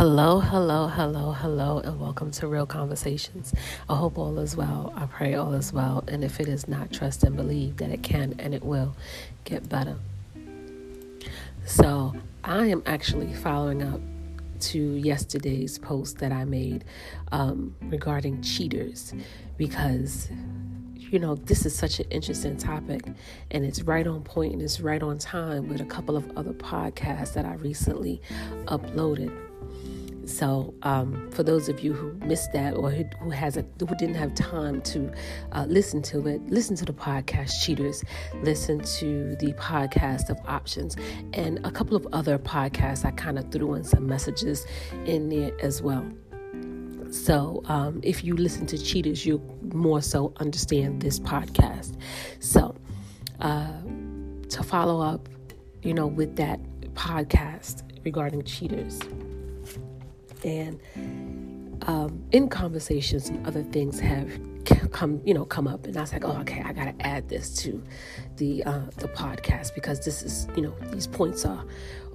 Hello, hello, hello, hello, and welcome to Real Conversations. I hope all is well. I pray all is well. And if it is not, trust and believe that it can and it will get better. So, I am actually following up to yesterday's post that I made um, regarding cheaters because you know, this is such an interesting topic and it's right on point and it's right on time with a couple of other podcasts that I recently uploaded. So, um, for those of you who missed that or who, hasn't, who didn't have time to uh, listen to it, listen to the podcast Cheaters, listen to the podcast of Options, and a couple of other podcasts. I kind of threw in some messages in there as well. So, um, if you listen to Cheaters, you'll more so understand this podcast. So, uh, to follow up, you know, with that podcast regarding cheaters. And um, in conversations and other things have come, you know, come up, and I was like, oh, okay, I got to add this to the uh, the podcast because this is, you know, these points are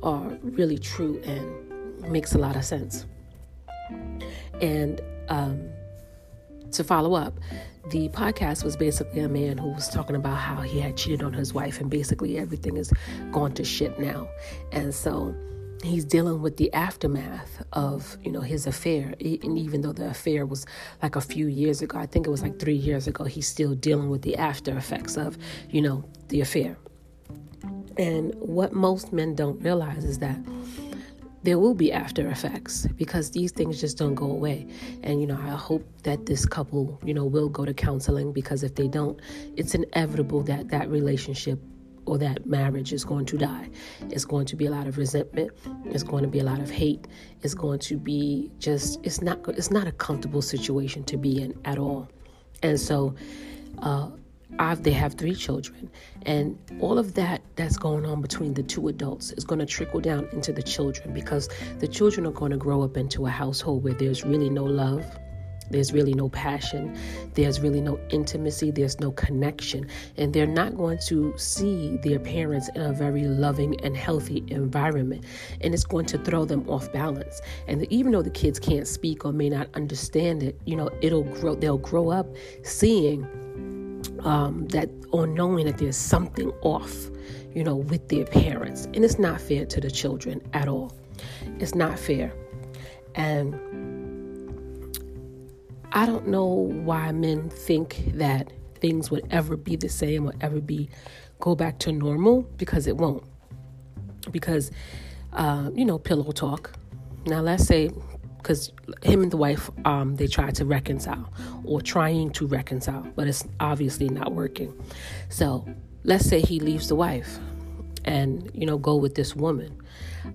are really true and makes a lot of sense. And um, to follow up, the podcast was basically a man who was talking about how he had cheated on his wife, and basically everything is gone to shit now. And so he's dealing with the aftermath of you know his affair. And even though the affair was like a few years ago i think it was like three years ago he's still dealing with the after effects of you know the affair. And what most men don't realize is that there will be after effects because these things just don't go away. And you know i hope that this couple you know will go to counseling because if they don't it's inevitable that that relationship or that marriage is going to die. It's going to be a lot of resentment. It's going to be a lot of hate. It's going to be just it's not it's not a comfortable situation to be in at all. And so uh, I've, they have three children, and all of that that's going on between the two adults is going to trickle down into the children because the children are going to grow up into a household where there's really no love, there's really no passion. There's really no intimacy. There's no connection. And they're not going to see their parents in a very loving and healthy environment. And it's going to throw them off balance. And even though the kids can't speak or may not understand it, you know, it'll grow, they'll grow up seeing um, that or knowing that there's something off, you know, with their parents. And it's not fair to the children at all. It's not fair. And I don't know why men think that things would ever be the same or ever be go back to normal because it won't. Because, uh, you know, pillow talk. Now, let's say, because him and the wife, um, they tried to reconcile or trying to reconcile, but it's obviously not working. So, let's say he leaves the wife and, you know, go with this woman.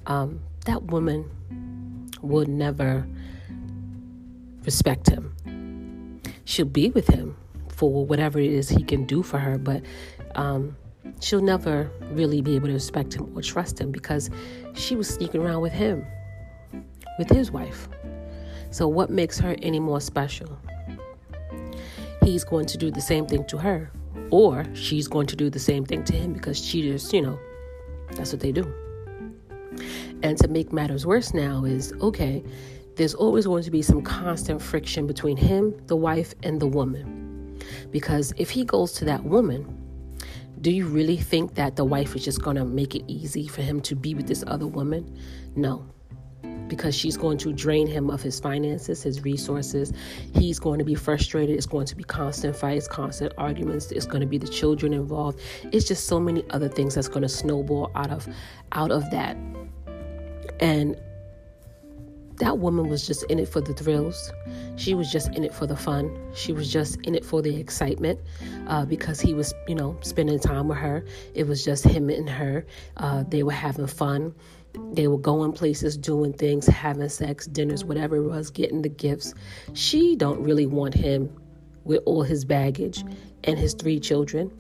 Um, that woman would never respect him she'll be with him for whatever it is he can do for her, but um, she'll never really be able to respect him or trust him because she was sneaking around with him, with his wife. So, what makes her any more special? He's going to do the same thing to her, or she's going to do the same thing to him because cheaters, you know, that's what they do. And to make matters worse now is okay, there's always going to be some constant friction between him, the wife, and the woman. Because if he goes to that woman, do you really think that the wife is just going to make it easy for him to be with this other woman? No. Because she's going to drain him of his finances, his resources. He's going to be frustrated. It's going to be constant fights, constant arguments. It's going to be the children involved. It's just so many other things that's going to snowball out of out of that. And that woman was just in it for the thrills. She was just in it for the fun. She was just in it for the excitement uh, because he was, you know, spending time with her. It was just him and her. Uh, they were having fun. They were going places, doing things, having sex, dinners, whatever it was, getting the gifts. She don't really want him with all his baggage and his three children.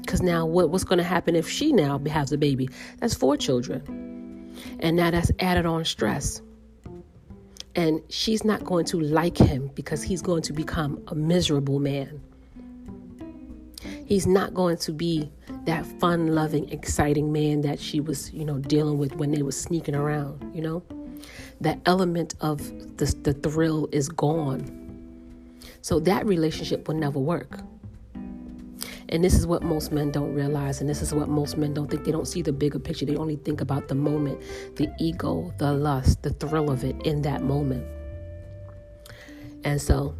Because now, what, what's going to happen if she now has a baby? That's four children. And now that's added on stress. And she's not going to like him because he's going to become a miserable man. He's not going to be that fun loving, exciting man that she was, you know, dealing with when they were sneaking around, you know? that element of the, the thrill is gone. So that relationship will never work. And this is what most men don't realize, and this is what most men don't think. They don't see the bigger picture. They only think about the moment, the ego, the lust, the thrill of it in that moment. And so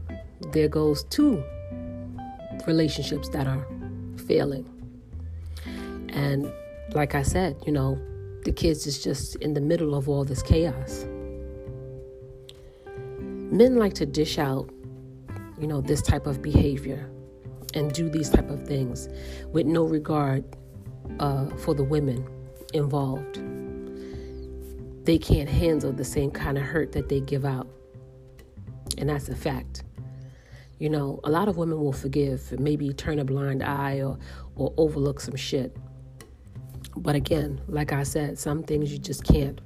there goes two relationships that are failing. And like I said, you know, the kids is just in the middle of all this chaos. Men like to dish out, you know, this type of behavior and do these type of things with no regard uh, for the women involved. They can't handle the same kind of hurt that they give out. And that's a fact. You know, a lot of women will forgive, maybe turn a blind eye or, or overlook some shit. But again, like I said, some things you just can't.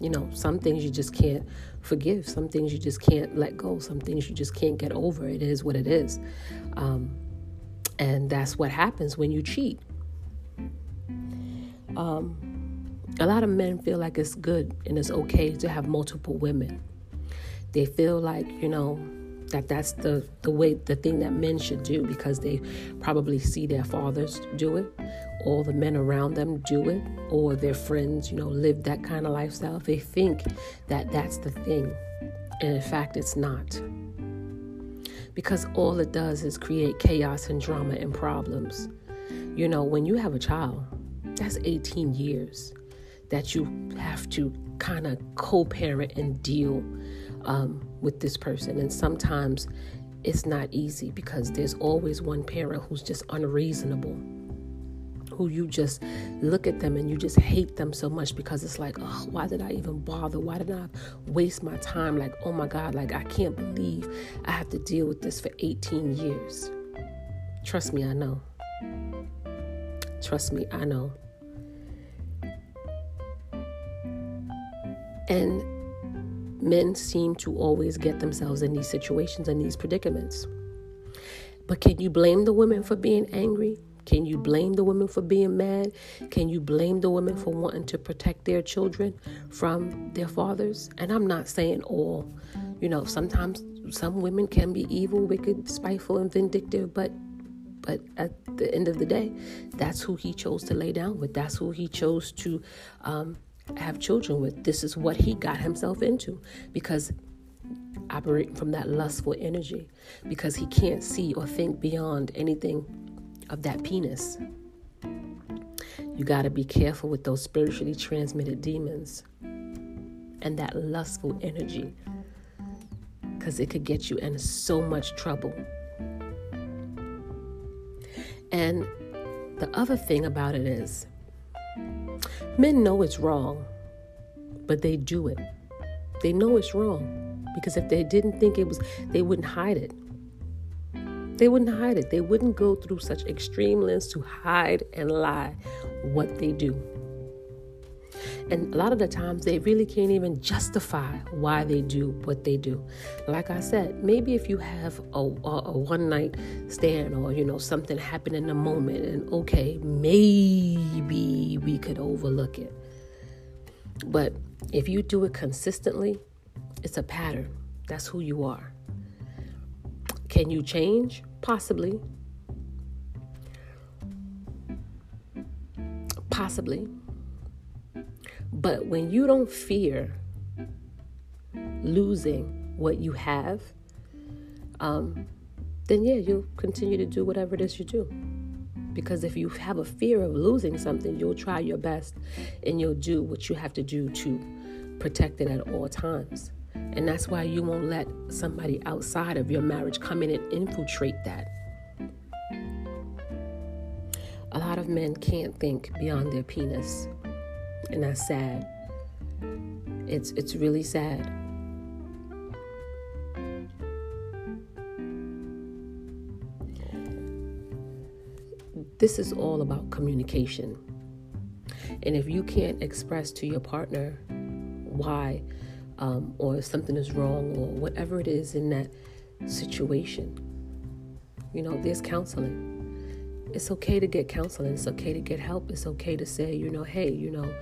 You know, some things you just can't forgive. Some things you just can't let go. Some things you just can't get over. It is what it is. Um, and that's what happens when you cheat. Um, a lot of men feel like it's good and it's okay to have multiple women. They feel like, you know, that that's the, the way the thing that men should do because they probably see their fathers do it all the men around them do it or their friends you know live that kind of lifestyle. They think that that's the thing. And in fact it's not. Because all it does is create chaos and drama and problems. You know when you have a child that's 18 years that you have to kind of co-parent and deal um, with this person. And sometimes it's not easy because there's always one parent who's just unreasonable, who you just look at them and you just hate them so much because it's like, oh, why did I even bother? Why did I waste my time? Like, oh my God, like I can't believe I have to deal with this for 18 years. Trust me, I know. Trust me, I know. And men seem to always get themselves in these situations and these predicaments. But can you blame the women for being angry? Can you blame the women for being mad? Can you blame the women for wanting to protect their children from their fathers? And I'm not saying all, you know, sometimes some women can be evil, wicked, spiteful, and vindictive, but but at the end of the day, that's who he chose to lay down with. That's who he chose to um, have children with. This is what he got himself into because operating from that lustful energy because he can't see or think beyond anything of that penis. You got to be careful with those spiritually transmitted demons and that lustful energy because it could get you in so much trouble. And the other thing about it is, Men know it's wrong, but they do it. They know it's wrong because if they didn't think it was, they wouldn't hide it. They wouldn't hide it. They wouldn't go through such extreme lengths to hide and lie what they do. And a lot of the times they really can't even justify why they do what they do. Like I said, maybe if you have a, a, a one night stand or, you know, something happened in the moment and okay, maybe we could overlook it. But if you do it consistently, it's a pattern. That's who you are. Can you change? Possibly. Possibly. But when you don't fear losing what you have, um, then yeah, you'll continue to do whatever it is you do. Because if you have a fear of losing something, you'll try your best and you'll do what you have to do to protect it at all times. And that's why you won't let somebody outside of your marriage come in and infiltrate that. A lot of men can't think beyond their penis and that's sad. It's it's really sad. This is all about communication. And if you can't express to your partner why um, or something is wrong or whatever it is in that situation, you know, there's counseling. It's okay to get counseling. It's okay to get help. It's okay to say, you know, hey, you know,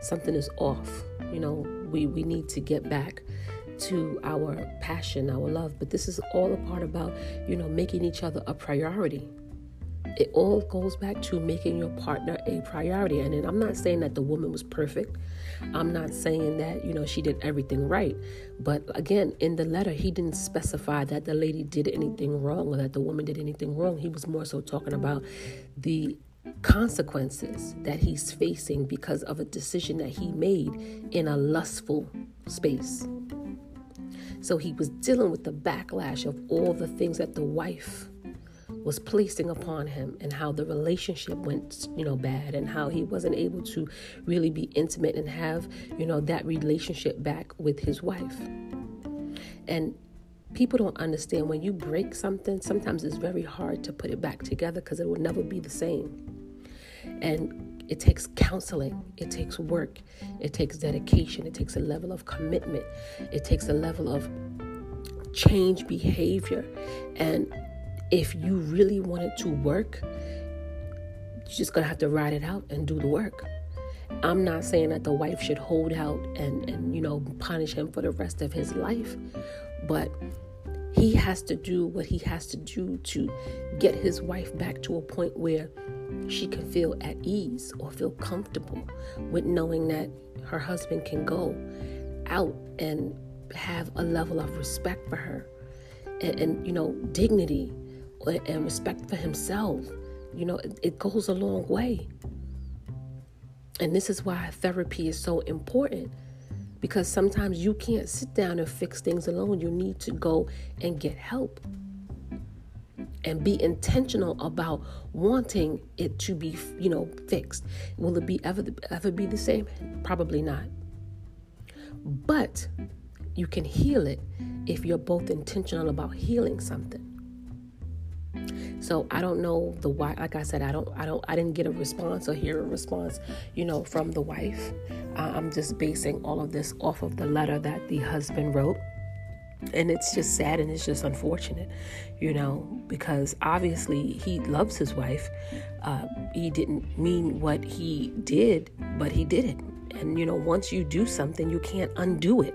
something is off. You know, we, we need to get back to our passion, our love. But this is all a part about, you know, making each other a priority. It all goes back to making your partner a priority. And then I'm not saying that the woman was perfect. I'm not saying that, you know, she did everything right. But again, in the letter, he didn't specify that the lady did anything wrong or that the woman did anything wrong. He was more so talking about the consequences that he's facing because of a decision that he made in a lustful space. So he was dealing with the backlash of all the things that the wife was placing upon him and how the relationship went, you know, bad and how he wasn't able to really be intimate and have, you know, that relationship back with his wife. And people don't understand when you break something, sometimes it's very hard to put it back together because it will never be the same. And it takes counseling, it takes work, it takes dedication, it takes a level of commitment, it takes a level of change behavior. And if you really want it to work, you're just gonna have to ride it out and do the work. I'm not saying that the wife should hold out and, and you know punish him for the rest of his life, but he has to do what he has to do to get his wife back to a point where she can feel at ease or feel comfortable with knowing that her husband can go out and have a level of respect for her and, and you know dignity and respect for himself you know it, it goes a long way and this is why therapy is so important because sometimes you can't sit down and fix things alone you need to go and get help and be intentional about wanting it to be, you know, fixed. Will it be ever ever be the same? Probably not. But you can heal it if you're both intentional about healing something. So I don't know the why. Like I said, I don't, I don't, I didn't get a response or hear a response, you know, from the wife. I'm just basing all of this off of the letter that the husband wrote and it's just sad and it's just unfortunate you know because obviously he loves his wife uh, he didn't mean what he did but he did it and you know once you do something you can't undo it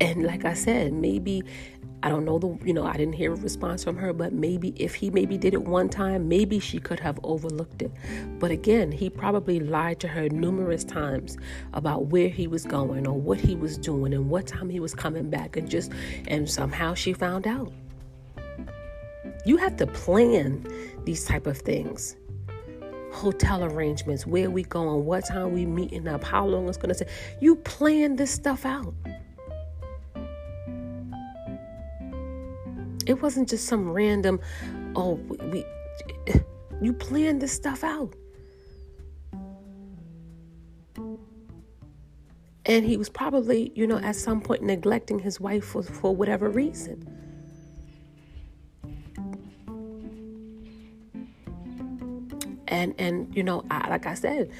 and like i said maybe I don't know the you know I didn't hear a response from her but maybe if he maybe did it one time maybe she could have overlooked it. But again he probably lied to her numerous times about where he was going or what he was doing and what time he was coming back and just and somehow she found out. You have to plan these type of things. Hotel arrangements where we going what time we meeting up how long it's to take. You plan this stuff out It wasn't just some random, oh, we, you planned this stuff out. And he was probably, you know, at some point neglecting his wife for, for whatever reason. And and you know, I, like I said,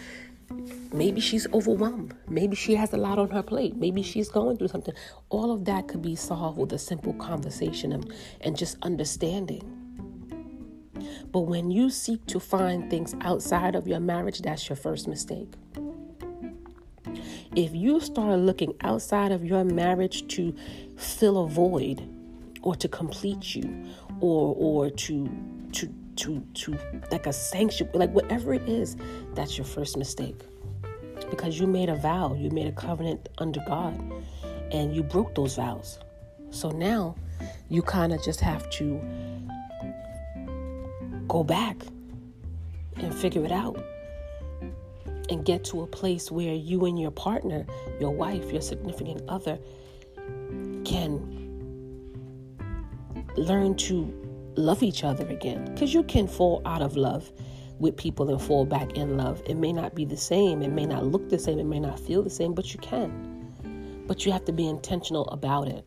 Maybe she's overwhelmed. Maybe she has a lot on her plate. Maybe she's going through something. All of that could be solved with a simple conversation and, and just understanding. But when you seek to find things outside of your marriage, that's your first mistake. If you start looking outside of your marriage to fill a void or to complete you or or to to to to like a sanctuary like whatever it is that's your first mistake. Because you made a vow you made a covenant under god and you broke those vows. So now you kind of just have to go back and figure it out and get to a place where you and your partner your wife your significant other can learn to love each other again. Because you can fall out of love with people and fall back in love. It may not be the same, it may not look the same, it may not feel the same, but you can. But you have to be intentional about it.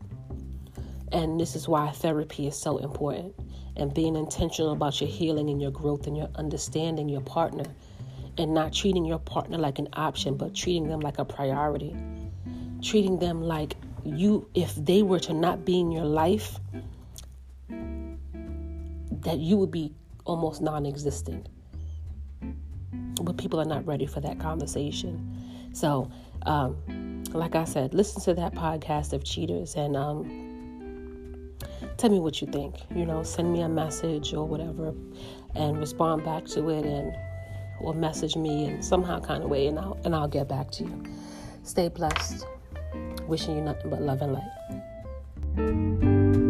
And this is why therapy is so important. And being intentional about your healing and your growth and your understanding your partner. And not treating your partner like an option, but treating them like a priority. Treating them like you, if they were to not be in your life, that you would be almost non-existent. But people are not ready for that conversation. So, um, like I said, listen to that podcast of cheaters and um, tell me what you think. You know, send me a message or whatever, and respond back to it, and or message me in somehow kind of way, and I'll and I'll get back to you. Stay blessed. Wishing you nothing but love and light.